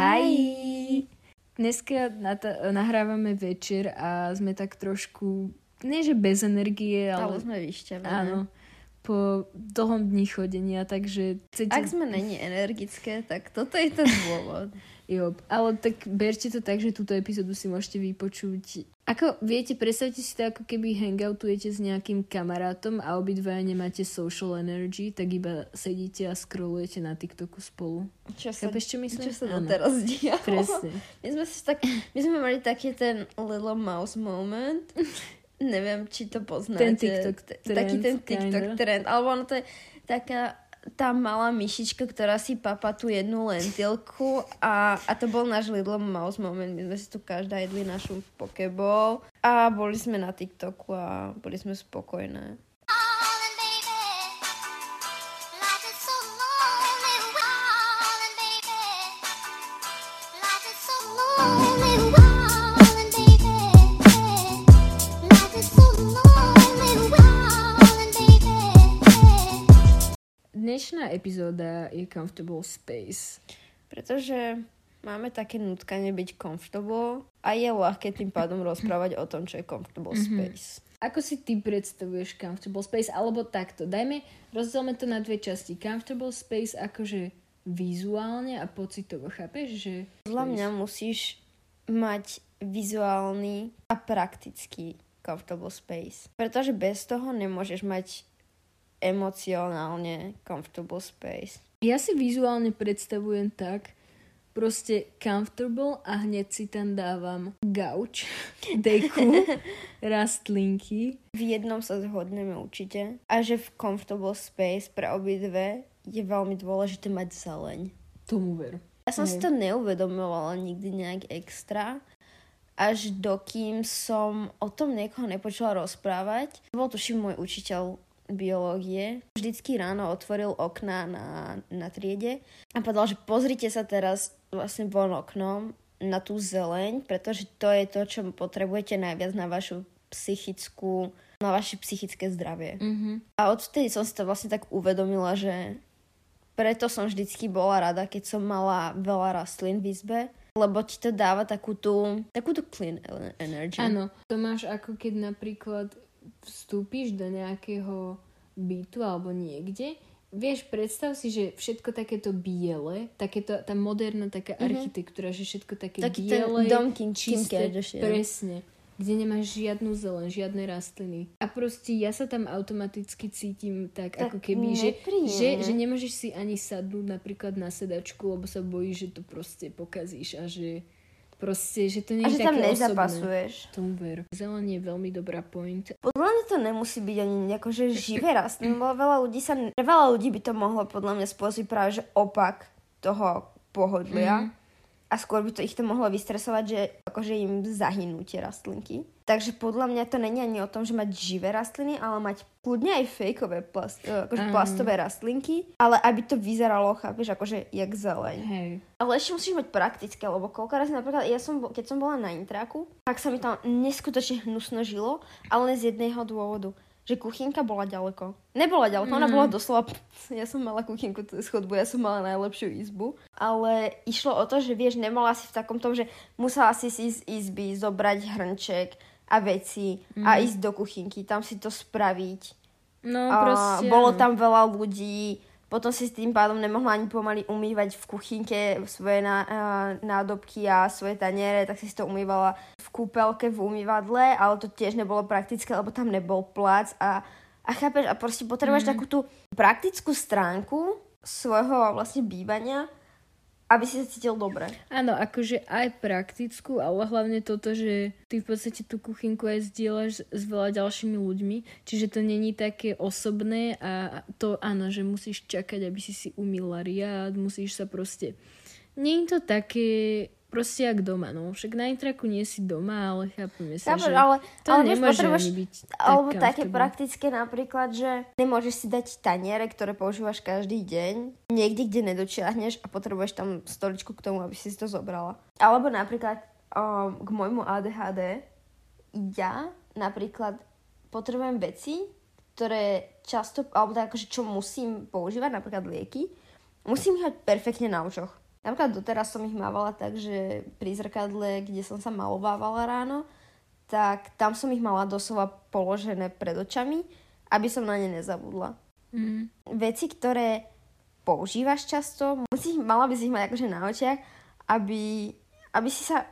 Hi! Dneska nahrávame večer a sme tak trošku, nie že bez energie, ale... Ale sme vyšťavené. Áno, po dlhom dni chodenia, takže chcete... Ak sme není energické, tak toto je ten dôvod. Jo, ale tak berte to tak, že túto epizódu si môžete vypočuť. Ako viete, predstavte si to ako keby hangoutujete s nejakým kamarátom a obidvaja nemáte social energy, tak iba sedíte a scrollujete na TikToku spolu. Čo sa, Chápeš, čo myslím? čo sa Áno. doteraz dialo? Presne. My sme, si tak, my sme mali taký ten little mouse moment. Neviem, či to poznáte. Ten TikTok trend, Taký ten TikTok kinda. trend. Alebo ono to je taká tá malá myšička, ktorá si papa tú jednu lentilku a, a to bol náš little mouse moment. My sme si tu každá jedli našu pokeball a boli sme na TikToku a boli sme spokojné. Dnešná epizóda je Comfortable Space. Pretože máme také nutkanie byť comfortable a je ľahké tým pádom rozprávať o tom, čo je comfortable space. Ako si ty predstavuješ Comfortable Space? Alebo takto, dajme, rozdielme to na dve časti. Comfortable Space akože vizuálne a pocitovo, chápeš? Že Podľa mňa musíš mať vizuálny a praktický comfortable space. Pretože bez toho nemôžeš mať emocionálne comfortable space. Ja si vizuálne predstavujem tak, proste comfortable a hneď si tam dávam gauč, deku, rastlinky. V jednom sa zhodneme určite. A že v comfortable space pre obidve je veľmi dôležité mať zeleň. Tomu ver. Ja som si Hej. to neuvedomovala nikdy nejak extra, až dokým som o tom niekoho nepočula rozprávať. Bol tuším môj učiteľ biológie. Vždycky ráno otvoril okná na, na triede a povedal, že pozrite sa teraz vlastne von oknom na tú zeleň, pretože to je to, čo potrebujete najviac na vašu psychickú, na vaše psychické zdravie. Mhm. A odvtedy som si to vlastne tak uvedomila, že preto som vždycky bola rada, keď som mala veľa rastlín v izbe, lebo ti to dáva takú tú, takú tú clean ele- energy. Áno, to máš ako keď napríklad vstúpiš do nejakého bytu alebo niekde, vieš, predstav si, že všetko takéto biele, takéto, tá moderná taká mm-hmm. architektúra, že všetko také Taký ten biele, dom Kim- Kim čisté, Kardashian. presne, kde nemáš žiadnu zelen, žiadne rastliny. A proste ja sa tam automaticky cítim tak, Tak ako keby, že, že, že nemôžeš si ani sadnúť napríklad na sedačku, lebo sa bojíš, že to proste pokazíš a že proste, že to nie A je že tam také osobné. nezapasuješ. Tomu ver. Zeleň je veľmi dobrá point. Podľa mňa to nemusí byť ani akože živé rastliny, veľa ľudí sa, veľa ľudí by to mohlo podľa mňa spôsobiť práve že opak toho pohodlia. A skôr by to ich to mohlo vystresovať, že akože im zahynú tie rastlinky. Takže podľa mňa to není ani o tom, že mať živé rastliny, ale mať kľudne aj fejkové plast, eh, akože Áno. plastové rastlinky, ale aby to vyzeralo, chápeš, akože jak zeleň. Hej. Ale ešte musíš mať praktické, lebo koľko razy napríklad, ja som, keď som bola na intraku, tak sa mi tam neskutočne hnusno žilo, ale len z jedného dôvodu, že kuchynka bola ďaleko. Nebola ďaleko, ona bola doslova, ja som mala kuchynku cez chodbu, ja som mala najlepšiu izbu, ale išlo o to, že vieš, nemala si v takom tom, že musela si si z izby zobrať hrnček a veci a ísť do kuchynky, tam si to spraviť. No A proste, bolo tam veľa ľudí, potom si s tým pádom nemohla ani pomaly umývať v kuchynke svoje ná, a, nádobky a svoje taniere, tak si to umývala v kúpelke, v umývadle, ale to tiež nebolo praktické, lebo tam nebol plac a, a chápeš, a proste potrebuješ Mhm. takú tú praktickú stránku svojho vlastne bývania, aby si sa cítil dobre. Áno, akože aj praktickú, ale hlavne toto, že ty v podstate tú kuchynku aj zdieľaš s- veľa ďalšími ľuďmi, čiže to není také osobné a to áno, že musíš čakať, aby si si umýla riad, musíš sa proste... Je to také proste jak doma, no. Však na intraku nie si doma, ale chápeme sa, Chápeš, že ale, to ale nemôže ani byť alebo také praktické napríklad, že nemôžeš si dať taniere, ktoré používaš každý deň, niekde, kde nedočiahneš a potrebuješ tam stoličku k tomu, aby si si to zobrala. Alebo napríklad um, k môjmu ADHD ja napríklad potrebujem veci, ktoré často, alebo tak akože čo musím používať, napríklad lieky, musím ich mať perfektne na očoch. Napríklad doteraz som ich mávala tak, že pri zrkadle, kde som sa malovávala ráno, tak tam som ich mala doslova položené pred očami, aby som na ne nezabudla. Mm. Veci, ktoré používaš často, musíš, mala by si ich mať akože na očiach, aby, aby si sa...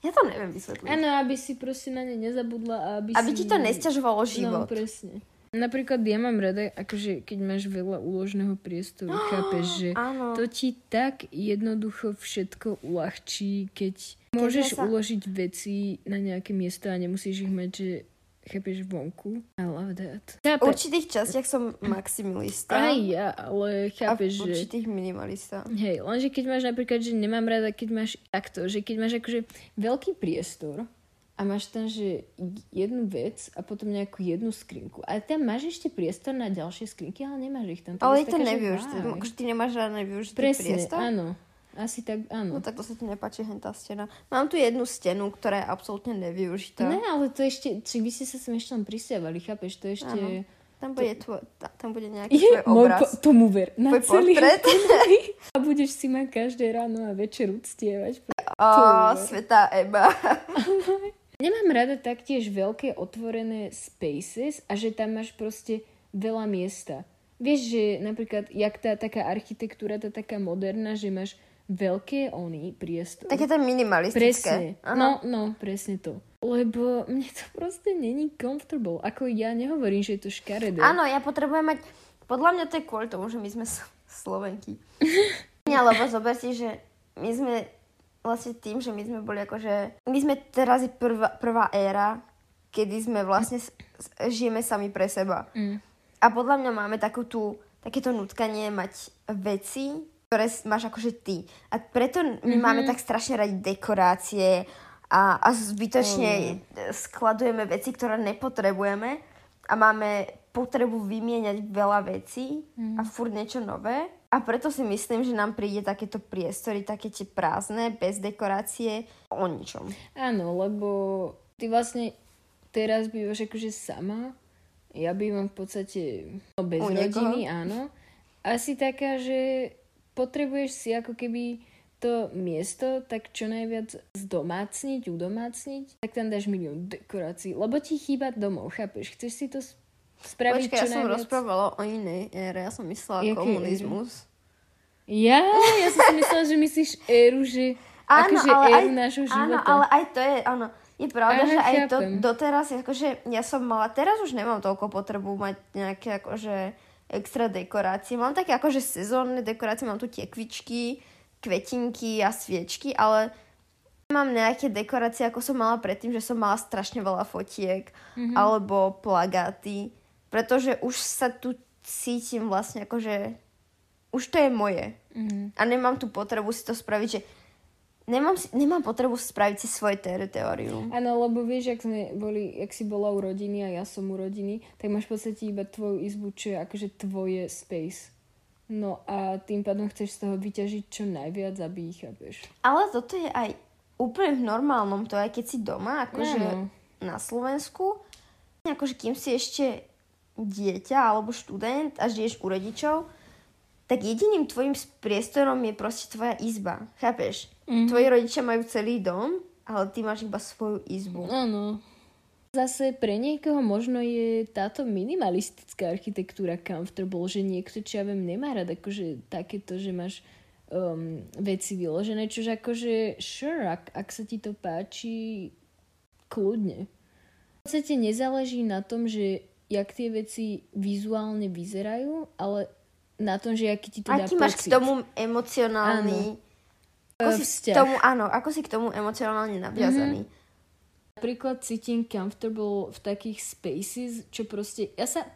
Ja to neviem vysvetliť. Áno, aby si proste na ne nezabudla a aby, Aby si... ti to nesťažovalo No, život. presne. Napríklad ja mám rada, akože keď máš veľa úložného priestoru, chápeš, že Áno. to ti tak jednoducho všetko uľahčí, keď môžeš sa- uložiť veci na nejaké miesto a nemusíš ich mať, že chápeš vonku. I love that. V Chápe, určitých častiach som maximalista. aj ja, ale a v chápeš, že... určitých minimalista. Hej, lenže keď máš napríklad, že nemám rada, keď máš takto, že keď máš akože veľký priestor a máš tam, že jednu vec a potom nejakú jednu skrinku. A tam máš ešte priestor na ďalšie skrinky, ale nemáš ich tam. Ale to nevyužité. Akože ty nemáš žiadne využitý Presne, priestor? áno. Asi tak, áno. No tak to sa ti nepáči hentá stena. Mám tu jednu stenu, ktorá je absolútne nevyužitá. Ne, ale to ešte, či vy ste sa sem ešte len prisiavali, chápeš? To ešte... Áno. Tam bude, tvoj, ta- tam bude nejaký Je tvoj môj obraz. po, tomu ver. Na Tvoj celý portrét. A budeš si ma každé ráno a večer uctievať. Ó, Tvoj. svetá Eba. Nemám rada taktiež veľké otvorené spaces a že tam máš proste veľa miesta. Vieš, že napríklad, jak tá taká architektúra, tá taká moderná, že máš veľké ony priestor. Také to minimalistické. Presne. No, no, presne to. Lebo mne to proste není comfortable. Ako ja nehovorím, že je to škaredé. Áno, ja potrebujem mať... Podľa mňa to je kvôli tomu, že my sme Slovenky. Nie, lebo zober si, že my sme vlastne tým, že my sme boli akože... My sme teraz je prvá, prvá éra, kedy sme vlastne žijeme sami pre seba. Mm. A podľa mňa máme takú tú, takéto nutkanie mať veci, ktoré máš akože ty. A preto my mm-hmm. máme tak strašne radi dekorácie a, a zbytočne oh, skladujeme veci, ktoré nepotrebujeme a máme potrebu vymieňať veľa vecí mm. a furt niečo nové. A preto si myslím, že nám príde takéto priestory, také tie prázdne, bez dekorácie, o ničom. Áno, lebo ty vlastne teraz bývaš akože sama. Ja bývam v podstate no, bez U niekoho. rodiny, áno. Asi taká, že potrebuješ si ako keby to miesto tak čo najviac zdomácniť, udomácniť, tak tam dáš milión dekorácií, lebo ti chýba domov, chápeš? Chceš si to spraviť Počkaj, ja som najviac? rozprávala o inej ére, ja som myslela Jakej komunizmus. Ja, ja som si myslela, že myslíš éru, že akože éru nášho áno, života. ale aj to je, áno. Je pravda, Aha, že aj to chápem. doteraz, akože ja som mala, teraz už nemám toľko potrebu mať nejaké akože extra dekorácie. Mám také akože sezónne dekorácie, mám tu tekvičky, kvetinky a sviečky, ale Mám nejaké dekorácie, ako som mala predtým, že som mala strašne veľa fotiek mm-hmm. alebo plagáty, pretože už sa tu cítim vlastne ako, že už to je moje. Mhm. A nemám tu potrebu si to spraviť, že nemám, si, nemám potrebu spraviť si svoje teritorium. Áno, lebo vieš, ak, sme boli, ak si bola u rodiny a ja som u rodiny, tak máš v podstate iba tvoju izbu, čo je akože tvoje space. No a tým pádom chceš z toho vyťažiť čo najviac, aby ich chápeš. Ale toto je aj úplne v normálnom, to aj keď si doma, akože Áno. na Slovensku, akože kým si ešte dieťa alebo študent a žiješ u rodičov, tak jediným tvojim priestorom je proste tvoja izba. Chápeš? Mm-hmm. Tvoji rodičia majú celý dom, ale ty máš iba svoju izbu. Áno. Zase pre niekoho možno je táto minimalistická architektúra comfortable, že niekto, čo ja viem, nemá rád akože takéto, že máš um, veci vyložené, čože akože sure, ak, ak sa ti to páči, kľudne. V podstate nezáleží na tom, že jak tie veci vizuálne vyzerajú, ale na tom, že aký ti to dá Aký máš k pocit. tomu emocionálny... Ako E, si vzťah. k tomu, áno, ako si k tomu emocionálne naviazaný. Napríklad cítim comfortable v takých spaces, čo proste... Ja sa...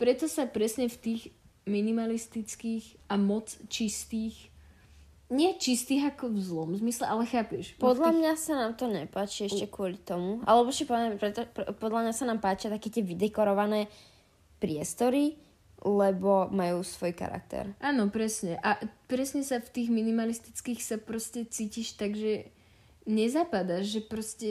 Preto sa presne v tých minimalistických a moc čistých nie čistých ako v zlom zmysle, ale chápeš. Podľa tých, mňa sa nám to nepáči ešte kvôli tomu. Alebo ešte poviem, preto, pre, podľa mňa sa nám páčia také tie vydekorované priestory, lebo majú svoj charakter. Áno, presne. A presne sa v tých minimalistických sa proste cítiš tak, že nezapadáš, že proste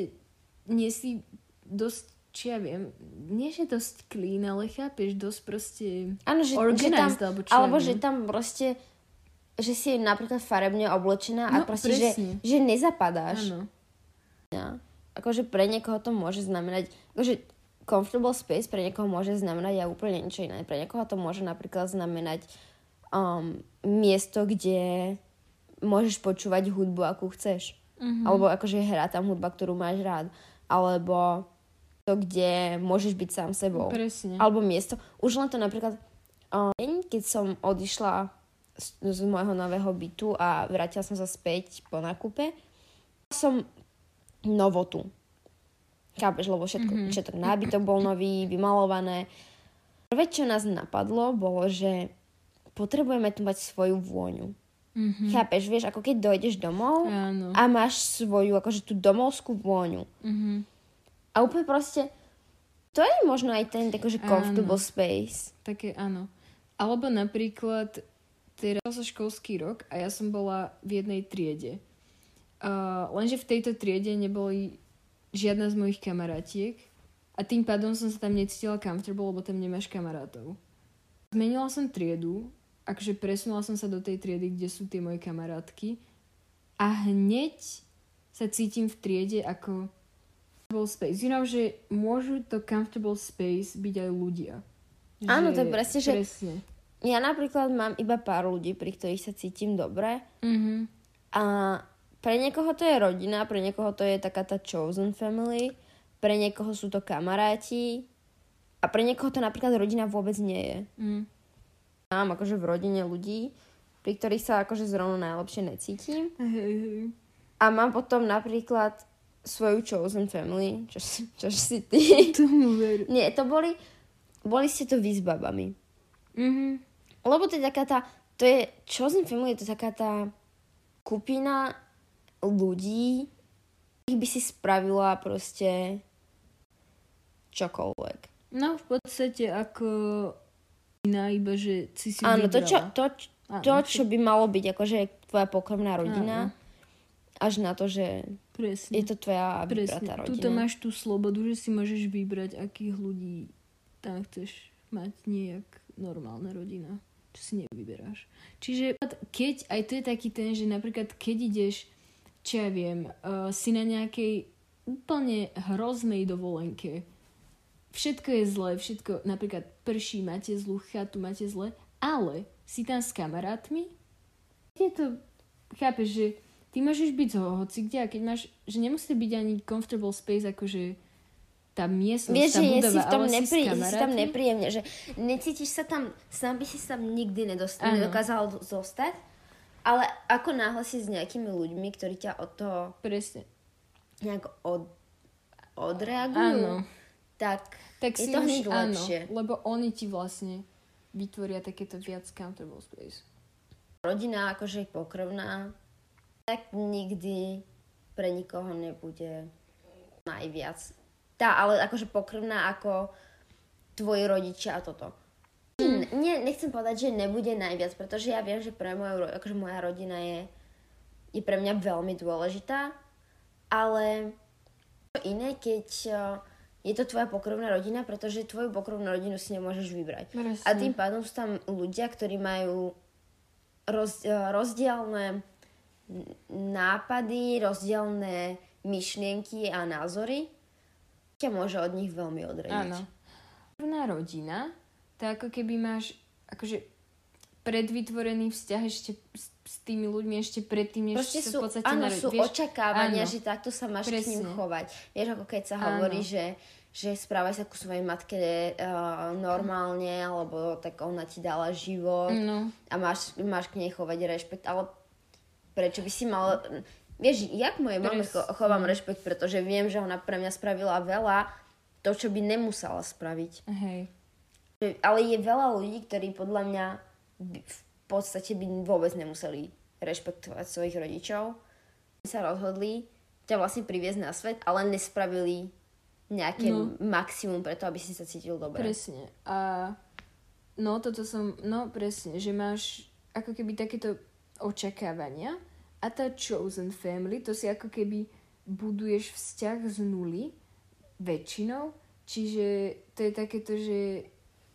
nie si dosť, či ja viem, nie že dosť clean, ale chápeš, dosť proste Áno, že, že tam, organized, alebo čo alebo že tam proste že si napríklad farebne oblečená a No, proste, že, presne. že nezapadáš. Áno. Ja. Akože pre niekoho to môže znamenať, akože comfortable space pre niekoho môže znamenať aj úplne niečo iné. Pre niekoho to môže napríklad znamenať um, miesto, kde môžeš počúvať hudbu, akú chceš. Mm-hmm. Alebo akože hrá tam hudba, ktorú máš rád. Alebo to, kde môžeš byť sám sebou. Presne. Alebo miesto. Už len to napríklad, um, keď som odišla z, z môjho nového bytu a vrátila som sa späť po nákupe, som novotu. Chápeš, lebo všetko, mm-hmm. všetko nábytok bol nový, vymalované. Prvé, čo nás napadlo, bolo, že potrebujeme tu mať svoju vôňu. Mm-hmm. Chápeš, vieš, ako keď dojdeš domov Áno. a máš svoju, akože tú domovskú vôňu. Mhm. A úplne proste, to je možno aj ten akože comfortable space. Také áno. Alebo napríklad teraz sa školský rok a ja som bola v jednej triede. Uh, lenže v tejto triede neboli žiadna z mojich kamarátiek a tým pádom som sa tam necítila comfortable, lebo tam nemáš kamarátov. Zmenila som triedu, akože presunula som sa do tej triedy, kde sú tie moje kamarátky a hneď sa cítim v triede ako comfortable space. You know, že môžu to comfortable space byť aj ľudia. Áno, to je presne, že- Presne. Ja napríklad mám iba pár ľudí, pri ktorých sa cítim dobre Mhm. a pre niekoho to je rodina, pre niekoho to je taká tá chosen family, pre niekoho sú to kamaráti a pre niekoho to napríklad rodina vôbec nie je. Mm. Mám akože v rodine ľudí, pri ktorých sa akože zrovna najlepšie necítim hej. a mám potom napríklad svoju chosen family, čo, si- čo si ty. Tomu ver. Nie, to boli, boli ste to vy s babami. Mhm. Lebo to je taká tá, to je, chosen family je to taká tá skupina ľudí, ich by si spravila proste čokoľvek. No v podstate ako iná, iba že si si Áno, to čo, vybrala. to, Áno, to, čo by malo byť akože tvoja pokrvná rodina, Áno. až na to, že Presne. je to tvoja vybratá rodina. Tuto máš tú slobodu, že si môžeš vybrať, akých ľudí tam chceš mať nejak normálna rodina. Čo si nevyberáš. Čiže keď, aj to je taký ten, že napríklad keď ideš, čo ja viem, uh, si na nejakej úplne hroznej dovolenke, všetko je zlé, všetko, napríklad prší, máte zlú chatu, máte zle, ale si tam s kamarátmi, je to, chápeš, že ty môžeš byť z hoci kde a keď máš, že nemusí byť ani comfortable space, akože tá miestnosť, Vieš, tá že je budova, si v tom, ale si neprí, si tam nepríjemne, že necítiš sa tam, sám by si sa tam nikdy nedost, Áno. nedokázal do- zostať, ale ako náhle si s nejakými ľuďmi, ktorí ťa od toho Presne. nejak od, odreagujú, Áno. tak, Tak je si to hneď lepšie. lebo oni ti vlastne vytvoria takéto viac comfortable space. Rodina akože pokrvná, tak nikdy pre nikoho nebude najviac. Tá, ale akože pokrvná ako tvoji rodičia a toto. Mm. Nie, nechcem povedať, že nebude najviac, pretože ja viem, že pre moju, akože moja rodina je, je pre mňa veľmi dôležitá, ale iné, keď eh, je to tvoja pokrvná rodina, pretože tvoju pokrvnú rodinu si nemôžeš vybrať. Presne. A tým pádom sú tam ľudia, ktorí majú roz, eh, rozdielne nápady, rozdielne myšlienky a názory, ťa môže od nich veľmi odradiť. Áno. Prvná rodina, tak ako keby máš akože predvytvorený vzťah ešte s, s tými ľuďmi ešte predtým, než Proste sú, v podstate áno, narod- sú vieš? očakávania, Áno. že takto sa máš k ním Presne. chovať. Vieš, ako keď sa Áno. hovorí, že, že správaj sa ku svojej matke uh, normálne, alebo tak ona ti dala život No. a máš, máš k nej chovať rešpekt, ale prečo by si mal... Vieš, ja k mojej mame chovám rešpekt, pretože viem, že ona pre mňa spravila veľa to, čo by nemusela spraviť. Hej. Ale je veľa ľudí, ktorí podľa mňa by, v podstate by vôbec nemuseli rešpektovať svojich rodičov. Sa rozhodli ťa vlastne priviesť na svet, ale nespravili nejaké No. maximum preto, aby si sa cítil dobre. Presne. A no toto som, no presne, že máš ako keby takéto očakávania a tá chosen family, to si ako keby buduješ vzťah z nuly väčšinou, čiže to je takéto, že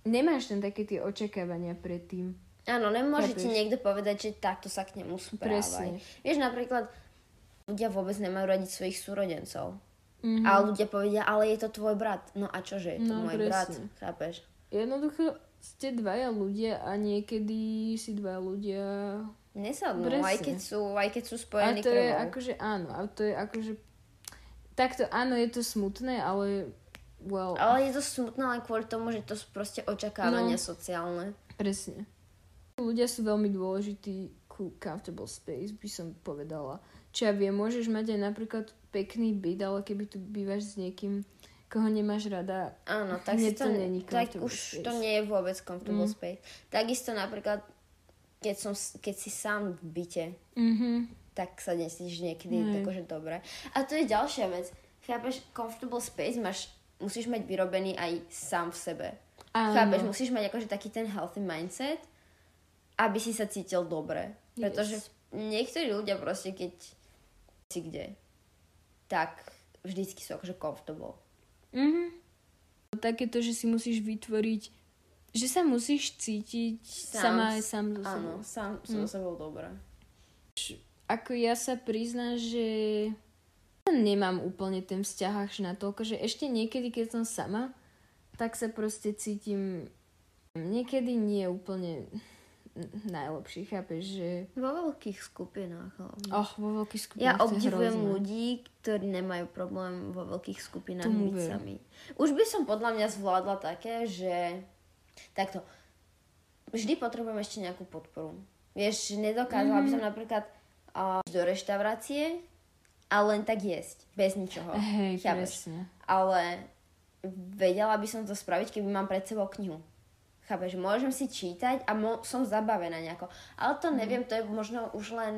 nemáš tam také tie očakávania predtým. Áno, nemôže ti Chápeš? niekto povedať, že takto sa k nemu správaj. Presne. Vieš, napríklad ľudia vôbec nemajú radi svojich súrodencov. Mhm. A ľudia povedia, ale je to tvoj brat. No a čože, je to No, môj presne. brat, chápeš? Jednoducho ste dvaja ľudia a niekedy si dva ľudia... Nesadnú, Presne. aj keď sú, aj keď sú A spojení to je krvou. akože áno, a to je akože... Takto áno, je to smutné, ale... Well, Ale je to smutné len kvôli tomu, že to sú proste očakávania No. sociálne. presne. Ľudia sú veľmi dôležití ku comfortable space, by som povedala. Čo ja viem, môžeš mať aj napríklad pekný byt, ale keby tu bývaš s niekým, koho nemáš rada, Áno, tak, si to, to není tak už space. to nie je vôbec comfortable Mm. space. Takisto napríklad, keď, som, keď si sám v byte, mhm, tak sa necítiš niekedy Hej. akože dobre. A to je ďalšia vec. Chápeš, comfortable space máš, musíš mať vyrobený aj sám v sebe. Áno. Chápeš, musíš mať akože taký ten healthy mindset, aby si sa cítil dobre. Pretože Yes. niektorí ľudia proste, keď si kde, tak vždycky sú akože comfortable. Mhm. Takéto, že si musíš vytvoriť, že sa musíš cítiť Sám sama aj sám so sebou. Áno, sám Mm. so sebou dobre. Ako ja sa priznám, že nemám úplne ten vzťah až na toľko, že ešte niekedy, keď som sama, tak sa proste cítim niekedy nie úplne najlepší, chápeš, že Vo veľkých skupinách hlavne. oh, vo veľkých skupinách Ja obdivujem ľudí, ktorí nemajú problém vo veľkých skupinách byť sami. Už by som podľa mňa zvládla také, že takto, vždy potrebujem ešte nejakú podporu. Vieš, nedokázala by som napríklad uh, do reštaurácie a len tak jesť, bez ničoho. Hej, Chápeš? presne. Ale vedela by som to spraviť, keby mám pred sebou knihu. Chápeš, môžem si čítať a mo- som zabavená nejako. Ale Mhm. to neviem, to je možno už len...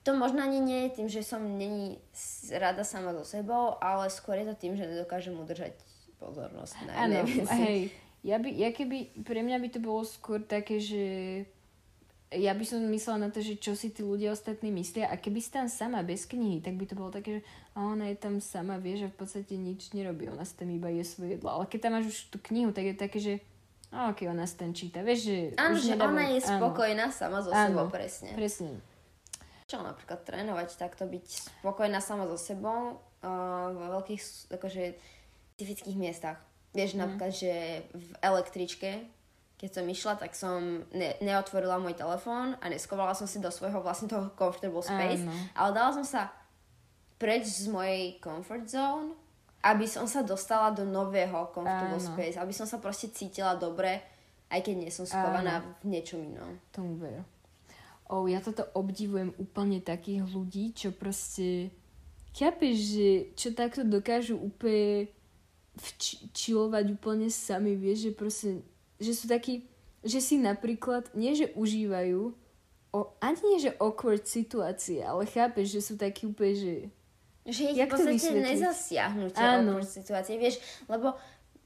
To možno ani nie je tým, že som není rada sama so sebou, ale skôr je to tým, že nedokážem udržať pozornosť jednej veci. hej. Ja by, ja keby, pre mňa by to bolo skôr také, že ja by som myslela na to, že čo si tí ľudia ostatní myslia a keby si tam sama bez knihy, tak by to bolo také, že a ona je tam sama, vie, že v podstate nič nerobí, ona si tam iba je svoje jedlo. Ale keď tam máš už tú knihu, tak je také, že a ok, ona si tam číta, vieš, že Áno, že nedáva- ona je áno, spokojná sama so Áno. sebou, presne. Presne. Čo napríklad trénovať, takto byť spokojná sama so sebou uh, vo veľkých akože specifických miestach. Vieš, napríklad, že v električke, keď som išla, tak som ne- neotvorila môj telefón a neskovala som si do svojho vlastne toho comfortable space, Áno. ale dala som sa preč z mojej comfort zone, aby som sa dostala do nového comfortable Áno. space, aby som sa proste cítila dobre, aj keď nie som skovaná v niečom inom. Tomu ver. Oh, ja toto obdivujem úplne takých ľudí, čo proste... Chápeš, že čo takto dokážu úplne včilovať úplne sami, vieš, že proste, že sú takí, že si napríklad, nie že užívajú, o, ani nie že awkward situácie, ale chápeš, že sú takí úplne, že... Že ich v to podstate vysvetliť? nezasiahnutie Áno. awkward situácie, vieš, lebo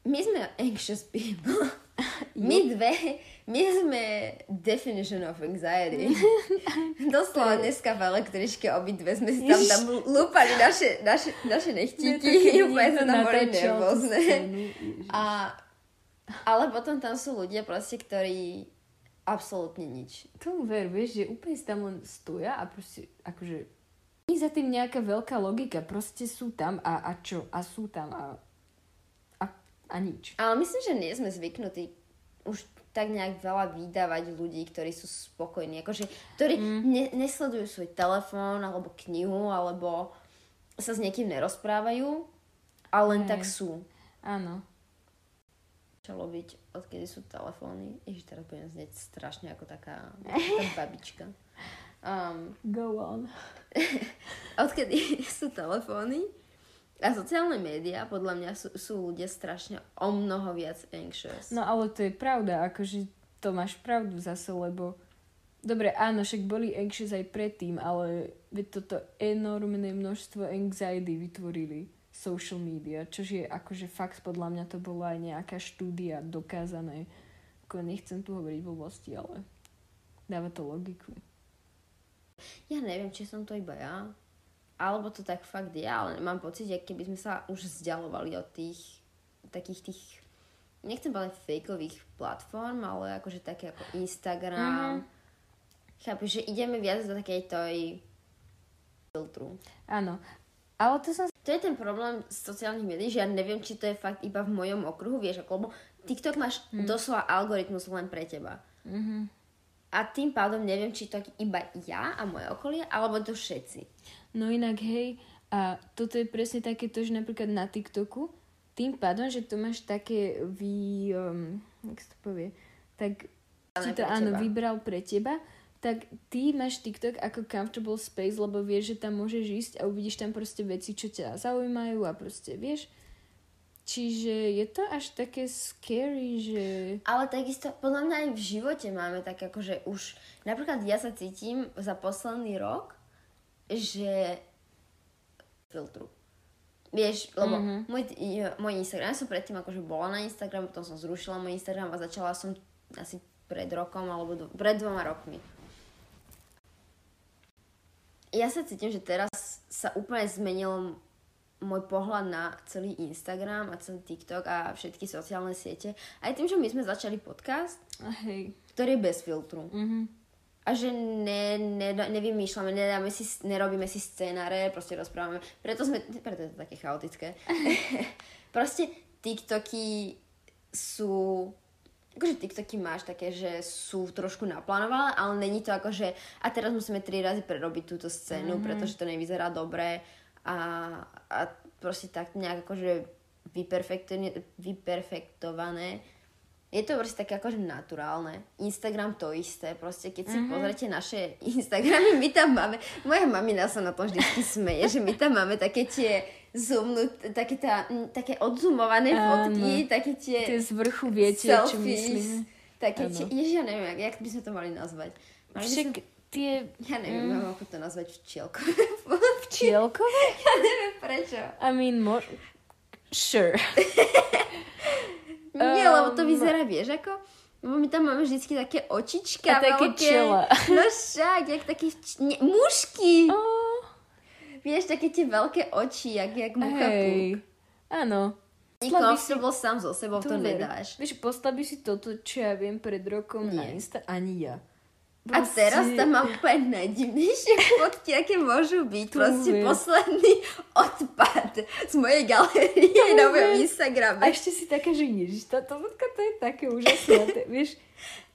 my sme anxious people. My dve, my sme definition of anxiety. Doslova dneska v električke obidve sme si tam, tam lúpali naše, naše, naše nechtíky, úplne sme tam boli nervózne. A, ale potom tam sú ľudia proste, ktorí absolútne nič. Tomu ver, vieš, že úplne si tam len stoja a proste, akože, nie za tým nejaká veľká logika, proste sú tam a, a čo, a sú tam a, a, a nič. Ale myslím, že nie sme zvyknutí už tak nejak veľa vydávať ľudí, ktorí sú spokojní. Akože, ktorí mm. ne, nesledujú svoj telefón alebo knihu, alebo sa s niekým nerozprávajú, ale len Hej. tak sú. Áno. Začalo byť, odkedy sú telefóny. Ježiš, teraz budem znieť strašne ako taká, taká babička. Um, Go on. odkedy sú telefóny a sociálne médiá, podľa mňa sú, sú ľudia strašne o mnoho viac anxious. No ale to je pravda, akože to máš pravdu zase, lebo dobre, áno, však boli anxious aj predtým, ale veď toto enormné množstvo anxiety vytvorili social media, čož je akože fakt podľa mňa to bola aj nejaká štúdia dokázané. Ako nechcem tu hovoriť blbosti, ale dáva to logiku. Ja neviem, či som to iba ja, alebo to tak fakt je, ale mám pocit, že keby sme sa už vzdialovali od tých takých tých nechcem povedať fejkových platform, ale akože také ako. Instagram. Chápeš, že ideme viac do takej toj filtru. Áno. Ale to som... To je ten problém sociálnych médií, že ja neviem, či to je fakt iba v mojom okruhu, vieš, ako, lebo TikTok máš Mhm. doslova algoritmus len pre teba. Mhm. A tým pádom neviem, či to iba ja a moje okolie, alebo to všetci. No inak, hej, a toto je presne takéto, že napríklad na TikToku, tým pádom, že to máš také vy... Um, jak sa to povie? Tak ti to áno teba. vybral pre teba, tak ty máš TikTok ako comfortable space, lebo vieš, že tam môžeš ísť a uvidíš tam proste veci, čo ťa zaujímajú a proste vieš. Čiže je to až také scary, že... Ale takisto, podľa mňa aj v živote máme tak akože už, napríklad ja sa cítim za posledný rok, že filtru. Vieš, lebo Mhm. mm-hmm. môj, môj Instagram, ja som predtým akože bola na Instagram, potom som zrušila môj Instagram a začala som asi pred rokom alebo dvo, pred dvoma rokmi. Ja sa cítim, že teraz sa úplne zmenil môj pohľad na celý Instagram a celý TikTok a všetky sociálne siete. Aj tým, že my sme začali podcast, hej. ktorý je bez filtru. Mhm. A že ne, ne, nevymýšľame, nedáme si, nerobíme si scénáre, proste rozprávame. Preto sme, preto je to také chaotické. proste TikToky sú, akože TikToky máš také, že sú trošku naplánované, ale není to ako, že a teraz musíme tri razy prerobiť túto scénu, mm-hmm. pretože to nevyzerá dobre a, a proste tak nejak akože vyperfektované, vyperfektované je to proste také akože naturálne. Instagram to isté. Proste keď si mm-hmm. pozrite naše Instagramy, my tam máme... Moja mamina sa na to vždycky smeje, že my tam máme také tie zoomnut, také, tá, také odzumované fotky, také tie, Tie z vrchu viete, čo selfies. myslím. Také Áno. tie, ježi, ja neviem, jak, jak by sme to mali nazvať. Mali Však sme, tie ja neviem, Mm. ako to nazvať včielko. včielkové? ja neviem prečo. I mean, mo- sure. Nie, lebo to vyzerá, vieš, ako... Lebo my tam máme vždycky také očička A také čela. No však, jak také ne, mušky. Oh, Vieš, také tie veľké oči, jak, jak mucha puk. Áno. Postaví si- sám so sebou, to, ver. nedáš. Vieš, postaví si toto, čo ja viem, pred rokom na Nie. Insta. Ani ja. A teraz tam mám úplne najdivnejšie fotky, aké môžu byť. Proste ver. posledný odpad z mojej galérie To na mojom Instagrame. A ešte si taká, že ježiš, táto fotka to je také úžasné. to- vieš,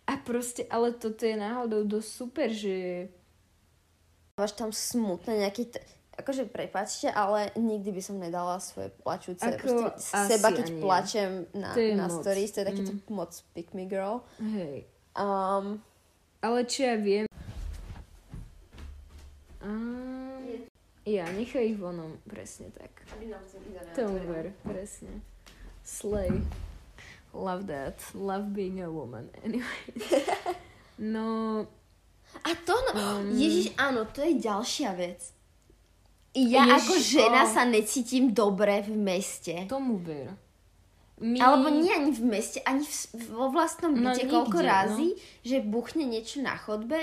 a proste, ale toto je náhodou dosť super, že... Máš tam smutné nejaký... T- akože prepačte, ale nikdy by som nedala svoje plačúce. Ako seba, keď plačem na, To na moc. stories, to je taký Mm. to moc pick me girl. Hej. Um, Ale čo ja viem... Um, ja, nechaj ich vonom, presne tak. Tomu ver, presne. Slay. Love that. Love being a woman. Anyway. No, A to, no, Um. Ježiš, áno, to je ďalšia vec. Ja Ježiš, ako žena ó. sa necítim dobre v meste. tomu ver. My... Alebo nie ani v meste, ani v, vo vlastnom No, byte koľko nikde, razy, že buchne niečo na chodbe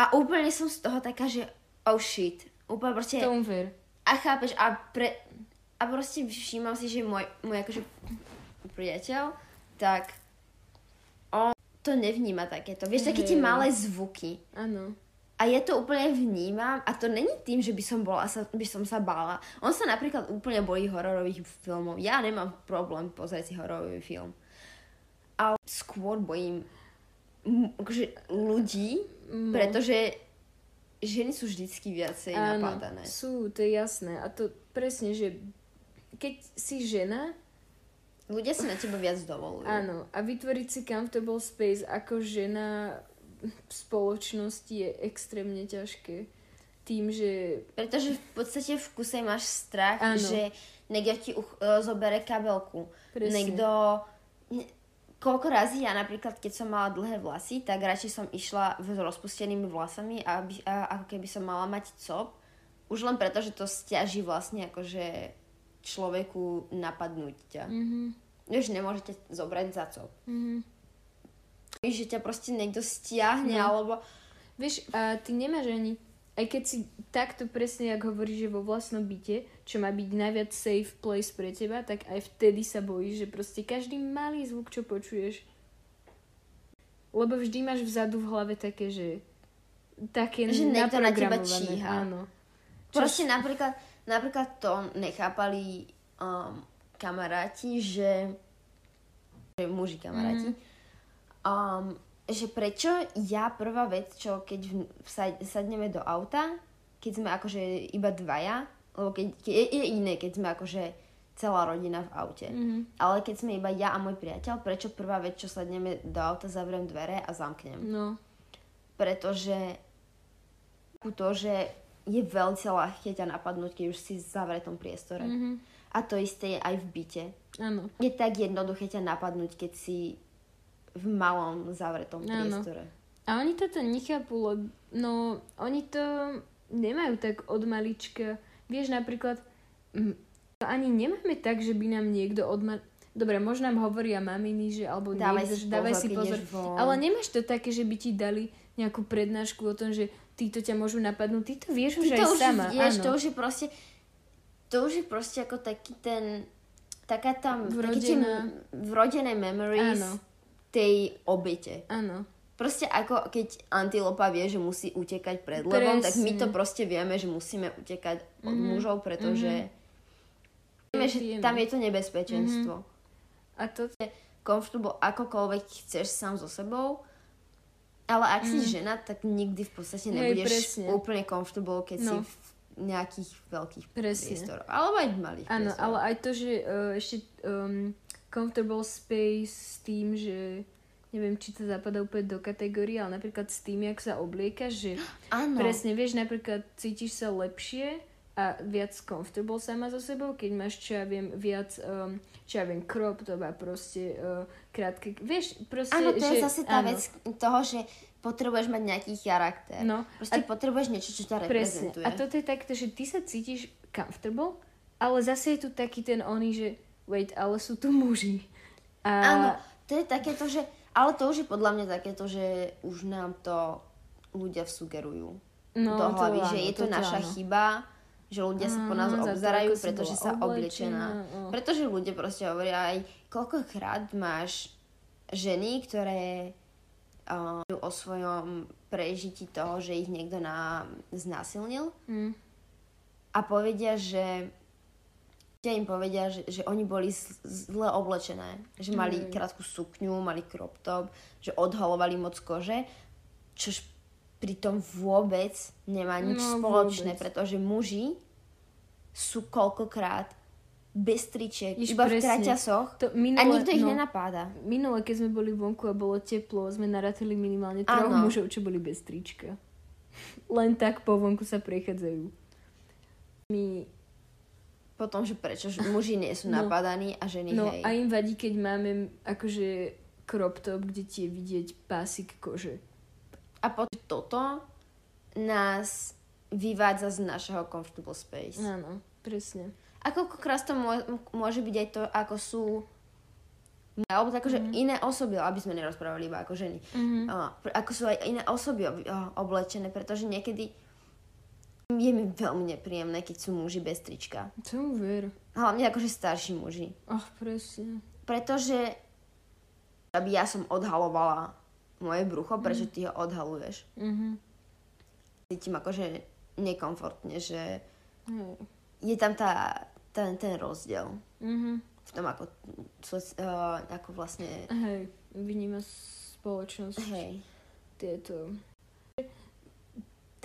a úplne som z toho taká, že oh shit. Úplne proste... Ver. A chápeš, a, pre, a proste všímam si, že môj, môj akože priateľ, tak on to nevníma takéto. Vieš, také tie malé zvuky. Áno. A ja to úplne vnímam a to není tým, že by som, bola, sa- by som sa bála. On sa napríklad úplne bojí hororových filmov. Ja nemám problém pozrieť si hororový film. Ale skôr bojím akože ľudí, No. pretože ženy sú vždycky viacej Áno, napádané. sú, to je jasné. A to presne, že keď si žena, Ľudia si na teba viac dovolujú. áno, a vytvoriť si comfortable space ako žena v spoločnosti je extrémne ťažké. Tým, že... Pretože v podstate v kuse máš strach, Áno. že niekto ti uch- e, zobere kabelku. Presne. Niekto... Koľko razy ja napríklad, keď som mala dlhé vlasy, tak radšej som išla s rozpustenými vlasami, aby, a, ako keby som mala mať cop. Už len preto, že to stiaží vlastne akože človeku napadnúť ťa. Mhm, Vieš, nemôžete zobrať za cop. mhm. Že ťa proste niekto stiahne, No. alebo... Vieš, a ty nemáš ani aj keď si takto presne, jak hovoríš, že vo vlastnom byte, čo má byť najviac safe place pre teba, tak aj vtedy sa bojíš, že proste každý malý zvuk, čo počuješ. Lebo vždy máš vzadu v hlave také, že také Že niekto na teba číha. Áno. Proste napríklad, napríklad to nechápali um, kamaráti, že, že muži kamaráti, um, že prečo ja prvá vec, čo keď sadneme do auta, keď sme akože iba dvaja, lebo keď, keď je, je iné, keď sme akože celá rodina v aute. Mhm. Ale keď sme iba ja a môj priateľ, prečo prvá vec, čo sadneme do auta, zavriem dvere a zamknem? No. pretože to, že je veľmi ľahké ťa napadnúť, keď už si v zavretom priestore. Mhm. A to isté je aj v byte. Áno. Je tak jednoduché ťa napadnúť, keď si v malom zavretom Áno. priestore. A oni toto nechápu, lebo no, oni to nemajú tak od malička. Vieš, napríklad, to ani nemáme tak, že by nám niekto od mal... Dobre, možno nám hovoria maminy, že alebo Dávaj niekto, si že dávaj pozor, si pozor. Ale nemáš to také, že by ti dali nejakú prednášku o tom, že títo ťa môžu napadnúť. Ty to vieš už Ty aj to už sama. vieš, áno. to už je proste to už je proste ako taký ten taká tam Vrodená- také tie m- vrodené memories Áno. Tej obete. Áno. Proste ako keď antilopa vie, že musí utekať pred levom, tak my to proste vieme, že musíme utekať od Mhm. mužov, pretože vieme, že tam je to nebezpečenstvo. A to... Comfortable akokoľvek chceš sám so sebou, ale ak si žena, tak nikdy v podstate Mhm. Hej, nebudeš presne. úplne comfortable, keď si No. v nejakých veľkých Presne. priestoroch. Alebo aj malých Áno, ale aj to, že uh, ešte um, comfortable space s tým, že neviem, či to zapadá úplne do kategórie, ale napríklad s tým, jak sa obliekaš, že Áno. presne vieš, napríklad cítiš sa lepšie a viac comfortable sama so sebou, keď máš, čo ja viem, viac, um, čo ja viem, crop top a proste uh, krátke, vieš, proste, Áno, to že, je zase tá áno, vec toho, že potrebuješ mať nejaký charakter. No, Proste a- potrebuješ niečo, čo ťa Presne. reprezentuje. A toto je takto, že ty sa cítiš comfortable, ale zase je tu taký ten oný, že wait, ale sú tu muži. A Áno, to je takéto, že... Ale to už je podľa mňa takéto, že už nám to ľudia vsugerujú no, do hlavy, to že áno, je to toto naša áno. chyba, že ľudia sa po nás to, obzerajú, pretože sa oblečená, no. Pretože ľudia proste hovoria aj, koľkokrát máš ženy, ktoré uh, o svojom prežití toho, že ich niekto na, znásilnil Mm. a povedia, že že im povedia, že, že oni boli zle oblečené, že mali Mm. krátku sukňu, mali crop top, že odhalovali moc kože, čož pritom vôbec nemá nič No, spoločné, vôbec. pretože muži sú koľkokrát bez tričiek, Jež iba v presne. kraťasoch To a minule, nikto ich no, nenapáda. Minule, keď sme boli vonku a bolo teplo, sme naratili minimálne troch Áno. mužov, čo boli bez trička. Len tak po vonku sa prechádzajú. My, Potom, že prečo že muži nie sú No. napadaní a ženy no hej. a im vadí, keď máme akože crop top, kde ti je vidieť pásik kože. A potom toto nás vyvádza z našeho comfortable space. Áno, presne. A koľkokrát to môže, byť aj to, ako sú alebo tak, že iné osoby, aby sme nerozprávali iba ako ženy. Mhm. Pr- ako sú aj iné osoby ob, oblečené, pretože niekedy je mi veľmi nepríjemné, keď sú muži bez trička. Tomu ver. Hlavne akože starší muži. Ach, presne. Pretože aby ja som odhalovala moje brucho, prečo ty ho odhaluješ? Mhm. Cítim akože nekomfortne, že Hej. je tam tá, ten, ten rozdiel Mhm. v tom, ako, so, uh, ako vlastne... Hej, vníma spoločnosť Hej. tieto.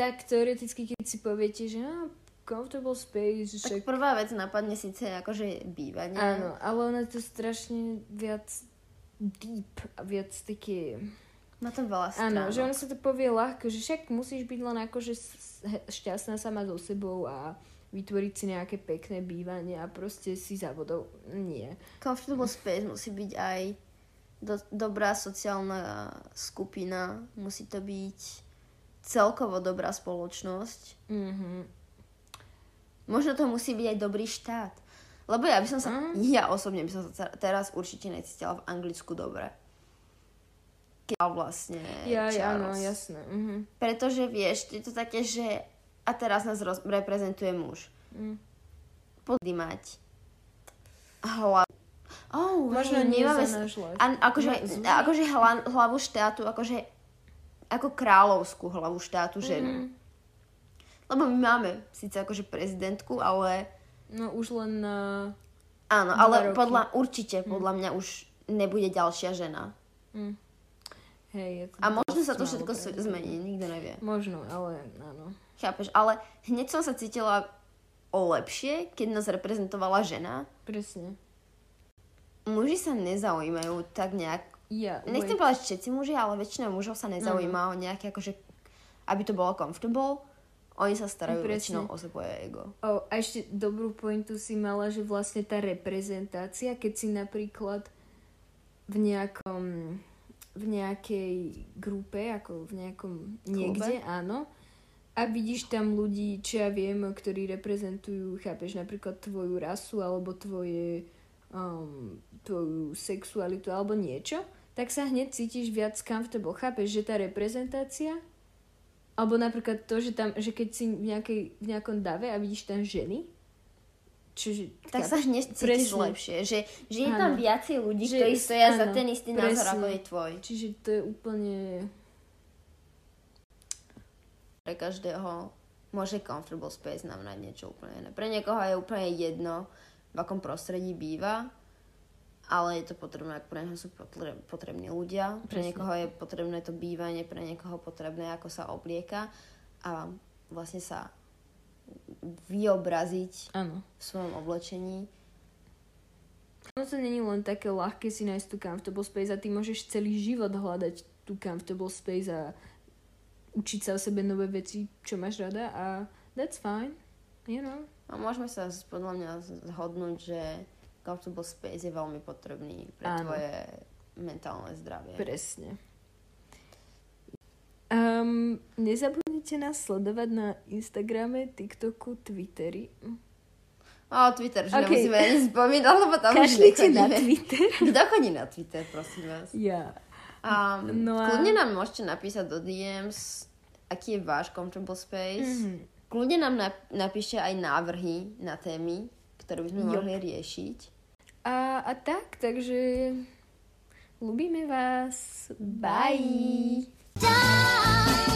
Tak teoreticky, keď si poviete, že no, comfortable space, Tak však... prvá vec napadne síce akože bývanie. Áno, ale ono je to strašne viac deep a viac také... Má to veľa stránok. Áno, že ono sa to povie ľahko, že však musíš byť len akože šťastná sama so sebou a vytvoriť si nejaké pekné bývanie a proste si závodov. Nie. Comfortable space musí byť aj do, dobrá sociálna skupina, musí to byť celkovo dobrá spoločnosť. Mhm. Možno to musí byť aj dobrý štát. Lebo ja by som sa, Mm. ja osobne by som sa te- teraz určite necítila v Anglicku dobre. Keď vlastne Ja, Charles. áno, jasné. Mhm. Pretože vieš, je to také, že a teraz nás roz- reprezentuje muž. Mm. Podý mať hlavu. Oh, Možno nie nemáme za s- náš hlas. a, akože, No, akože hla, hlavu štátu, akože ako kráľovskú hlavu štátu ženu. Mm. Lebo my máme síce akože prezidentku, ale No už len na... áno, Dva ale roky. podľa, určite podľa mňa už nebude ďalšia žena. Mm. Hej, A možno sa to všetko pravdepodobné. zmení, nikto nevie. Možno, ale áno. Chápeš? Ale hneď som sa cítila o lepšie, keď nás reprezentovala žena. Presne. Muži sa nezaujímajú tak nejak... Ja, Nechcem wait. povedať všetci muži, ale väčšina mužov sa nezaujíma o nejaké akože... Aby to bolo comfortable. Oni sa starajú Presne. väčšinou o svoje ego. O, a ešte dobrú pointu si mala, že vlastne tá reprezentácia, keď si napríklad v nejakom v nejakej grupe, ako v nejakom niekde, áno, a vidíš tam ľudí, čo ja viem, ktorí reprezentujú, chápeš, napríklad tvoju rasu alebo tvoje um, tvoju sexualitu alebo niečo, tak sa hneď cítiš viac comfortable. Chápeš, že tá reprezentácia alebo napríklad to, že, tam, že keď si v, nejakej, v nejakom dave a vidíš tam ženy, čiže... Tak sa hneď cítiš Presne. lepšie. Že, že je tam Áno. viacej ľudí, Že- ktorí stoja za áno, ten istý názor, presne. ako je tvoj. Čiže to je úplne... Pre každého môže comfortable space znamenať niečo úplne iné. Pre niekoho je úplne jedno, v akom prostredí býva, ale je to potrebné, ak pre neho sú potre- potrební ľudia. Pre Presne. niekoho je potrebné to bývanie, pre niekoho potrebné, ako sa oblieka a vlastne sa vyobraziť Áno. v svojom oblečení. Ono to není len také ľahké si nájsť tú comfortable space a ty môžeš celý život hľadať tú comfortable space a učiť sa o sebe nové veci, čo máš rada a that's fine, you know. A môžeme sa podľa mňa zhodnúť, že comfortable space je veľmi potrebný pre Áno. tvoje mentálne zdravie. Presne. Um, nezabudnite nás sledovať na Instagrame, TikToku, Twitteri. O, Twitter, že Ok. nemusíme ani spomínať, lebo tam už Kašlite na nechodíme. Twitter. Kto chodí na Twitter, prosím vás? Ja. A No a- kľudne nám môžete napísať do DMs, aký je váš comfortable space. Mhm. Kľudne nám nap- napíšte aj návrhy na témy, ktoré by sme Jop. mohli riešiť. A, a tak, takže ľubíme vás. Bye. Darling,